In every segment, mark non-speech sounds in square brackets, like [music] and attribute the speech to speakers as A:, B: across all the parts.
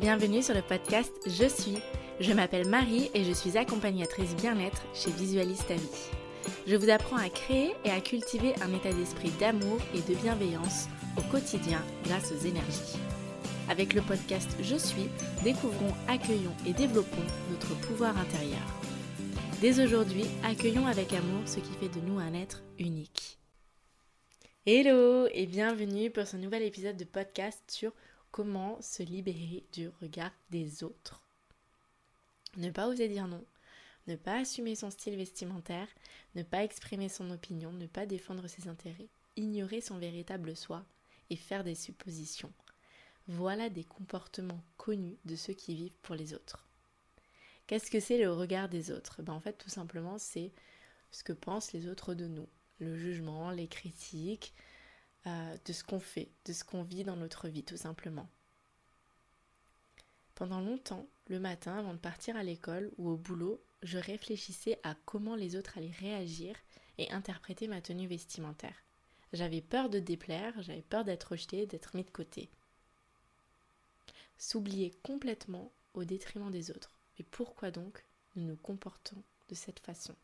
A: Bienvenue sur le podcast Je suis. Je m'appelle Marie et je suis accompagnatrice bien-être chez Visualiste vie. Je vous apprends à créer et à cultiver un état d'esprit d'amour et de bienveillance au quotidien grâce aux énergies. Avec le podcast Je suis, découvrons, accueillons et développons notre pouvoir intérieur. Dès aujourd'hui, accueillons avec amour ce qui fait de nous un être unique. Hello et bienvenue pour ce nouvel épisode de podcast sur comment se libérer du regard des autres. Ne pas oser dire non, ne pas assumer son style vestimentaire, ne pas exprimer son opinion, ne pas défendre ses intérêts, ignorer son véritable soi et faire des suppositions. Voilà des comportements connus de ceux qui vivent pour les autres. Qu'est-ce que c'est le regard des autres? Ben En fait, tout simplement, c'est ce que pensent les autres de nous. Le jugement, les critiques, euh, de ce qu'on fait, de ce qu'on vit dans notre vie, tout simplement. Pendant longtemps, le matin, avant de partir à l'école ou au boulot, je réfléchissais à comment les autres allaient réagir et interpréter ma tenue vestimentaire. J'avais peur de déplaire, j'avais peur d'être rejetée, d'être mis de côté. S'oublier complètement au détriment des autres. Et pourquoi donc nous nous comportons de cette façon?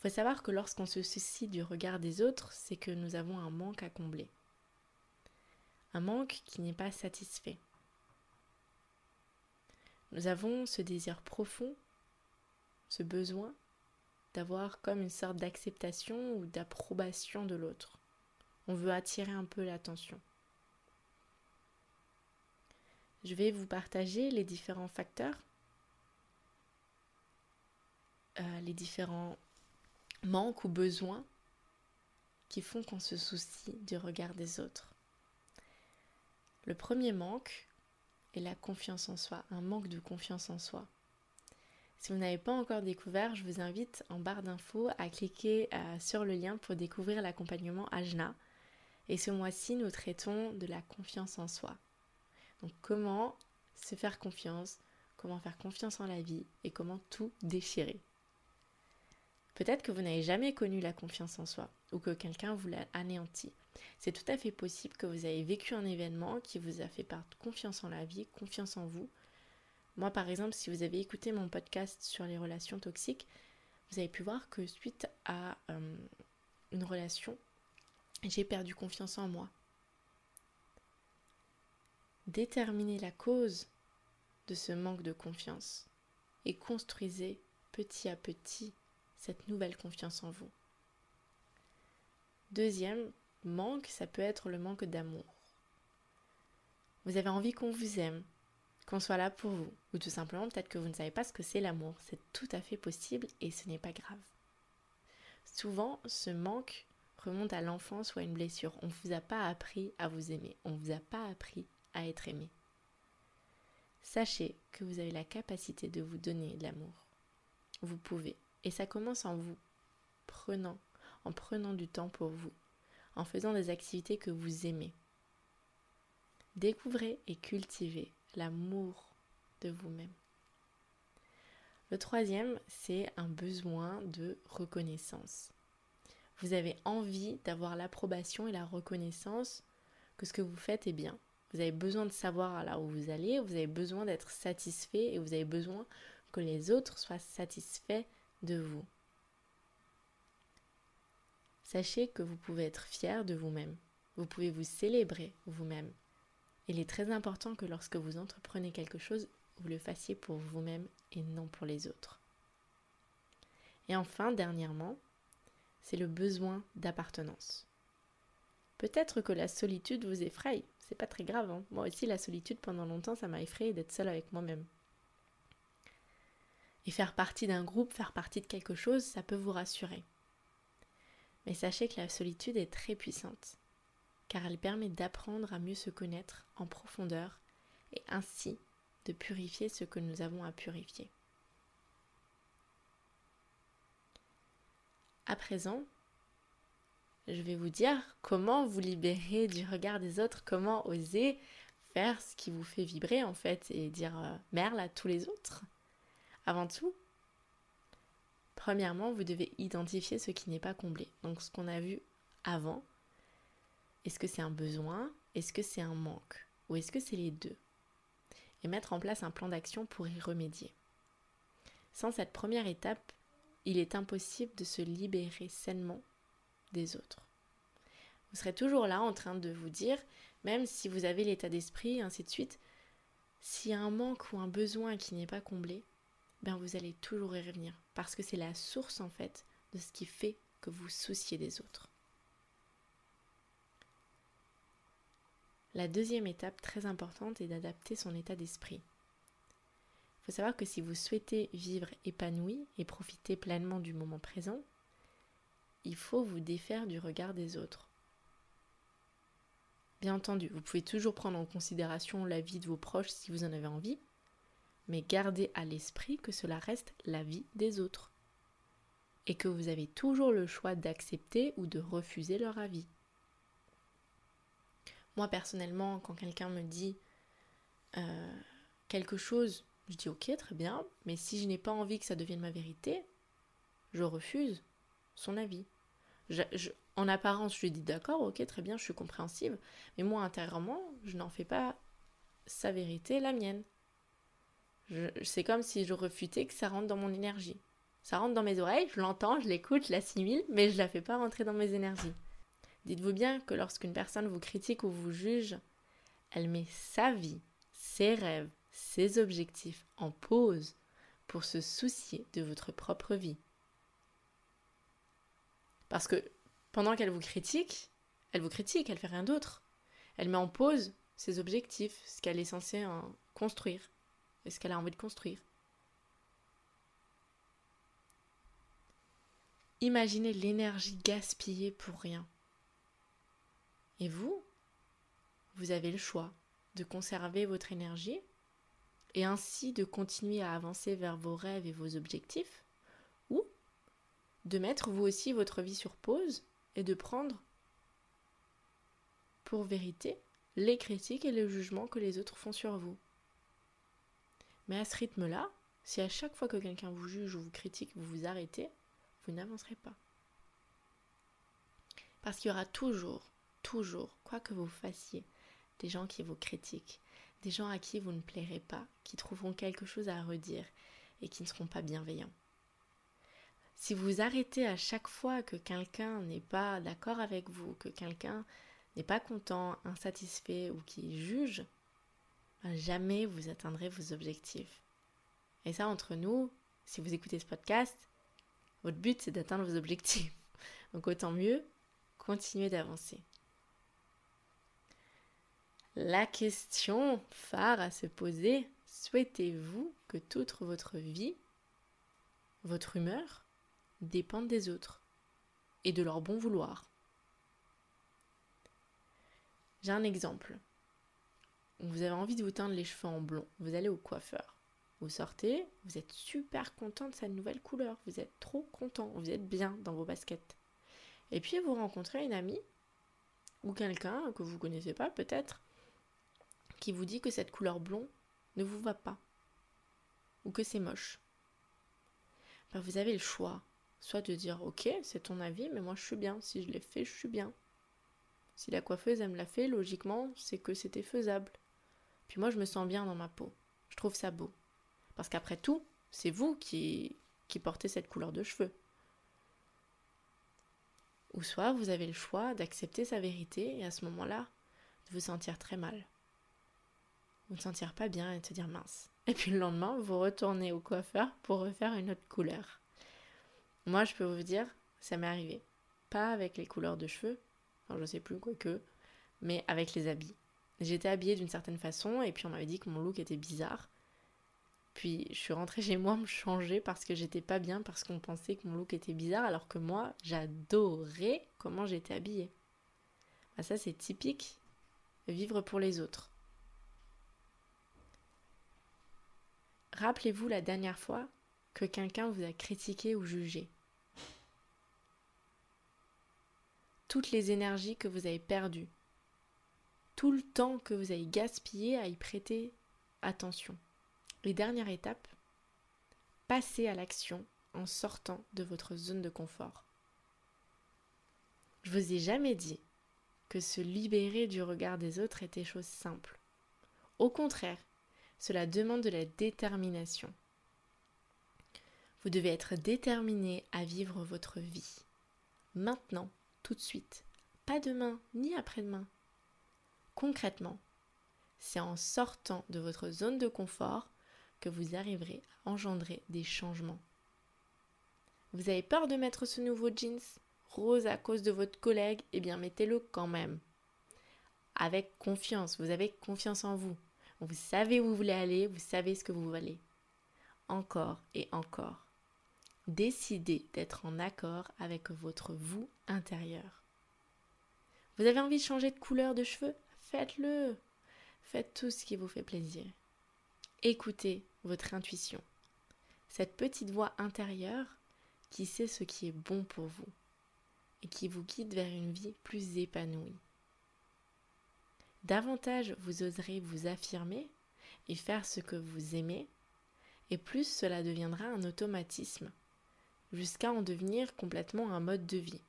A: Faut savoir que lorsqu'on se soucie du regard des autres, c'est que nous avons un manque à combler. Un manque qui n'est pas satisfait. Nous avons ce désir profond, ce besoin d'avoir comme une sorte d'acceptation ou d'approbation de l'autre. On veut attirer un peu l'attention. Je vais vous partager les différents facteurs, euh, les différents manque ou besoin qui font qu'on se soucie du regard des autres. Le premier manque est la confiance en soi, un manque de confiance en soi. Si vous n'avez pas encore découvert, je vous invite en barre d'infos à cliquer euh, sur le lien pour découvrir l'accompagnement Ajna. Et ce mois-ci, nous traitons de la confiance en soi. Donc comment se faire confiance, comment faire confiance en la vie et comment tout déchirer. Peut-être que vous n'avez jamais connu la confiance en soi ou que quelqu'un vous l'a anéanti. C'est tout à fait possible que vous ayez vécu un événement qui vous a fait perdre confiance en la vie, confiance en vous. Moi, par exemple, si vous avez écouté mon podcast sur les relations toxiques, vous avez pu voir que suite à euh, une relation, j'ai perdu confiance en moi. Déterminez la cause de ce manque de confiance et construisez petit à petit cette nouvelle confiance en vous. Deuxième manque, ça peut être le manque d'amour. Vous avez envie qu'on vous aime, qu'on soit là pour vous, ou tout simplement peut-être que vous ne savez pas ce que c'est l'amour. C'est tout à fait possible et ce n'est pas grave. Souvent, ce manque remonte à l'enfance ou à une blessure. On ne vous a pas appris à vous aimer, on ne vous a pas appris à être aimé. Sachez que vous avez la capacité de vous donner de l'amour. Vous pouvez. Et ça commence en vous prenant, en prenant du temps pour vous, en faisant des activités que vous aimez. Découvrez et cultivez l'amour de vous-même. Le troisième, c'est un besoin de reconnaissance. Vous avez envie d'avoir l'approbation et la reconnaissance que ce que vous faites est bien. Vous avez besoin de savoir là où vous allez, vous avez besoin d'être satisfait et vous avez besoin que les autres soient satisfaits de vous. Sachez que vous pouvez être fier de vous-même. Vous pouvez vous célébrer vous-même. Il est très important que lorsque vous entreprenez quelque chose, vous le fassiez pour vous-même et non pour les autres. Et enfin, dernièrement, c'est le besoin d'appartenance. Peut-être que la solitude vous effraie, c'est pas très grave. Hein. Moi aussi, la solitude pendant longtemps, ça m'a effrayé d'être seule avec moi-même. Et faire partie d'un groupe, faire partie de quelque chose, ça peut vous rassurer. Mais sachez que la solitude est très puissante, car elle permet d'apprendre à mieux se connaître en profondeur et ainsi de purifier ce que nous avons à purifier. À présent, je vais vous dire comment vous libérer du regard des autres, comment oser faire ce qui vous fait vibrer en fait et dire euh, merle à tous les autres. Avant tout, premièrement, vous devez identifier ce qui n'est pas comblé. Donc ce qu'on a vu avant, est-ce que c'est un besoin? Est-ce que c'est un manque? Ou est-ce que c'est les deux? Et mettre en place un plan d'action pour y remédier. Sans cette première étape, il est impossible de se libérer sainement des autres. Vous serez toujours là en train de vous dire, même si vous avez l'état d'esprit, ainsi de suite, s'il y a un manque ou un besoin qui n'est pas comblé, ben vous allez toujours y revenir. Parce que c'est la source en fait de ce qui fait que vous souciez des autres. La deuxième étape très importante est d'adapter son état d'esprit. Il faut savoir que si vous souhaitez vivre épanoui et profiter pleinement du moment présent, il faut vous défaire du regard des autres. Bien entendu, vous pouvez toujours prendre en considération la vie de vos proches si vous en avez envie, mais gardez à l'esprit que cela reste la vie des autres et que vous avez toujours le choix d'accepter ou de refuser leur avis. Moi personnellement, quand quelqu'un me dit euh, quelque chose, je dis ok, très bien, mais si je n'ai pas envie que ça devienne ma vérité, je refuse son avis. en apparence, je lui dis d'accord, ok, très bien, je suis compréhensive, mais moi intérieurement, je n'en fais pas sa vérité la mienne. C'est comme si je refutais que ça rentre dans mon énergie. Ça rentre dans mes oreilles, je l'entends, je l'écoute, je l'assimile, mais je ne la fais pas rentrer dans mes énergies. Dites-vous bien que lorsqu'une personne vous critique ou vous juge, elle met sa vie, ses rêves, ses objectifs en pause pour se soucier de votre propre vie. Parce que pendant qu'elle vous critique, elle vous critique, elle fait rien d'autre. Elle met en pause ses objectifs, ce qu'elle est censée construire et ce qu'elle a envie de construire. Imaginez l'énergie gaspillée pour rien. Et vous, vous avez le choix de conserver votre énergie et ainsi de continuer à avancer vers vos rêves et vos objectifs, ou de mettre vous aussi votre vie sur pause et de prendre pour vérité les critiques et les jugements que les autres font sur vous. Mais à ce rythme-là, si à chaque fois que quelqu'un vous juge ou vous critique, vous vous arrêtez, vous n'avancerez pas. Parce qu'il y aura toujours, toujours, quoi que vous fassiez, des gens qui vous critiquent, des gens à qui vous ne plairez pas, qui trouveront quelque chose à redire et qui ne seront pas bienveillants. Si vous arrêtez à chaque fois que quelqu'un n'est pas d'accord avec vous, que quelqu'un n'est pas content, insatisfait ou qui juge, jamais vous atteindrez vos objectifs. Et ça, entre nous, si vous écoutez ce podcast, votre but c'est d'atteindre vos objectifs. [laughs] Donc autant mieux, continuez d'avancer. La question phare à se poser, souhaitez-vous que toute votre vie, votre humeur, dépende des autres et de leur bon vouloir? J'ai un exemple vous avez envie de vous teindre les cheveux en blond, vous allez au coiffeur. Vous sortez, vous êtes super content de cette nouvelle couleur, vous êtes trop content, vous êtes bien dans vos baskets. Et puis vous rencontrez une amie ou quelqu'un que vous connaissez pas peut-être qui vous dit que cette couleur blond ne vous va pas ou que c'est moche. Ben, vous avez le choix, soit de dire ok c'est ton avis mais moi je suis bien, si je l'ai fait je suis bien. Si la coiffeuse elle me l'a fait, logiquement c'est que c'était faisable. Puis moi, je me sens bien dans ma peau. Je trouve ça beau. Parce qu'après tout, c'est vous qui, qui portez cette couleur de cheveux. Ou soit vous avez le choix d'accepter sa vérité et à ce moment-là, de vous sentir très mal. Vous ne sentir pas bien et de se dire mince. Et puis le lendemain, vous retournez au coiffeur pour refaire une autre couleur. Moi, je peux vous dire, ça m'est arrivé. Pas avec les couleurs de cheveux, je sais plus quoi que, mais avec les habits. J'étais habillée d'une certaine façon et puis on m'avait dit que mon look était bizarre. Puis je suis rentrée chez moi me changer parce que j'étais pas bien, parce qu'on pensait que mon look était bizarre, alors que moi, j'adorais comment j'étais habillée. Bah, ça, c'est typique vivre pour les autres. Rappelez-vous la dernière fois que quelqu'un vous a critiqué ou jugé. Toutes les énergies que vous avez perdues, le temps que vous avez gaspillé à y prêter attention. Et dernière étape, passez à l'action en sortant de votre zone de confort. Je vous ai jamais dit que se libérer du regard des autres était chose simple. Au contraire, cela demande de la détermination. Vous devez être déterminé à vivre votre vie. Maintenant, tout de suite. Pas demain, ni après-demain. Concrètement, c'est en sortant de votre zone de confort que vous arriverez à engendrer des changements. Vous avez peur de mettre ce nouveau jeans rose à cause de votre collègue? Eh bien, mettez-le quand même. Avec confiance, vous avez confiance en vous. Vous savez où vous voulez aller, vous savez ce que vous voulez. Encore et encore. Décidez d'être en accord avec votre vous intérieur. Vous avez envie de changer de couleur de cheveux? Faites-le. Faites tout ce qui vous fait plaisir. Écoutez votre intuition. Cette petite voix intérieure qui sait ce qui est bon pour vous et qui vous guide vers une vie plus épanouie. Davantage vous oserez vous affirmer et faire ce que vous aimez, et plus cela deviendra un automatisme, jusqu'à en devenir complètement un mode de vie.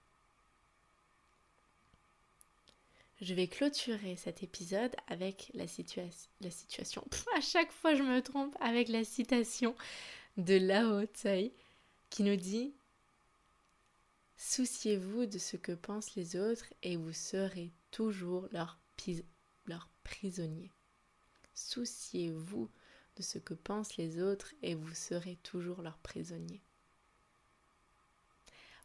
A: Je vais clôturer cet épisode avec la, situation. à chaque fois je me trompe avec la citation de Lao Tsai qui nous dit Souciez-vous de ce que pensent les autres et vous serez toujours leur, leur prisonnier. Souciez-vous de ce que pensent les autres et vous serez toujours leur prisonnier.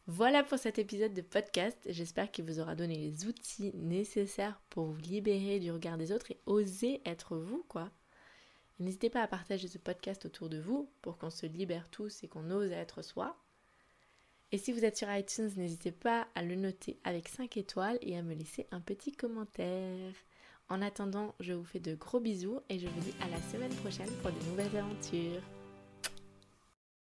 A: Voilà pour cet épisode de podcast. J'espère qu'il vous aura donné les outils nécessaires pour vous libérer du regard des autres et oser être vous, quoi. N'hésitez pas à partager ce podcast autour de vous pour qu'on se libère tous et qu'on ose être soi. Et si vous êtes sur iTunes, n'hésitez pas à le noter avec 5 étoiles et à me laisser un petit commentaire. En attendant, je vous fais de gros bisous et je vous dis à la semaine prochaine pour de nouvelles aventures.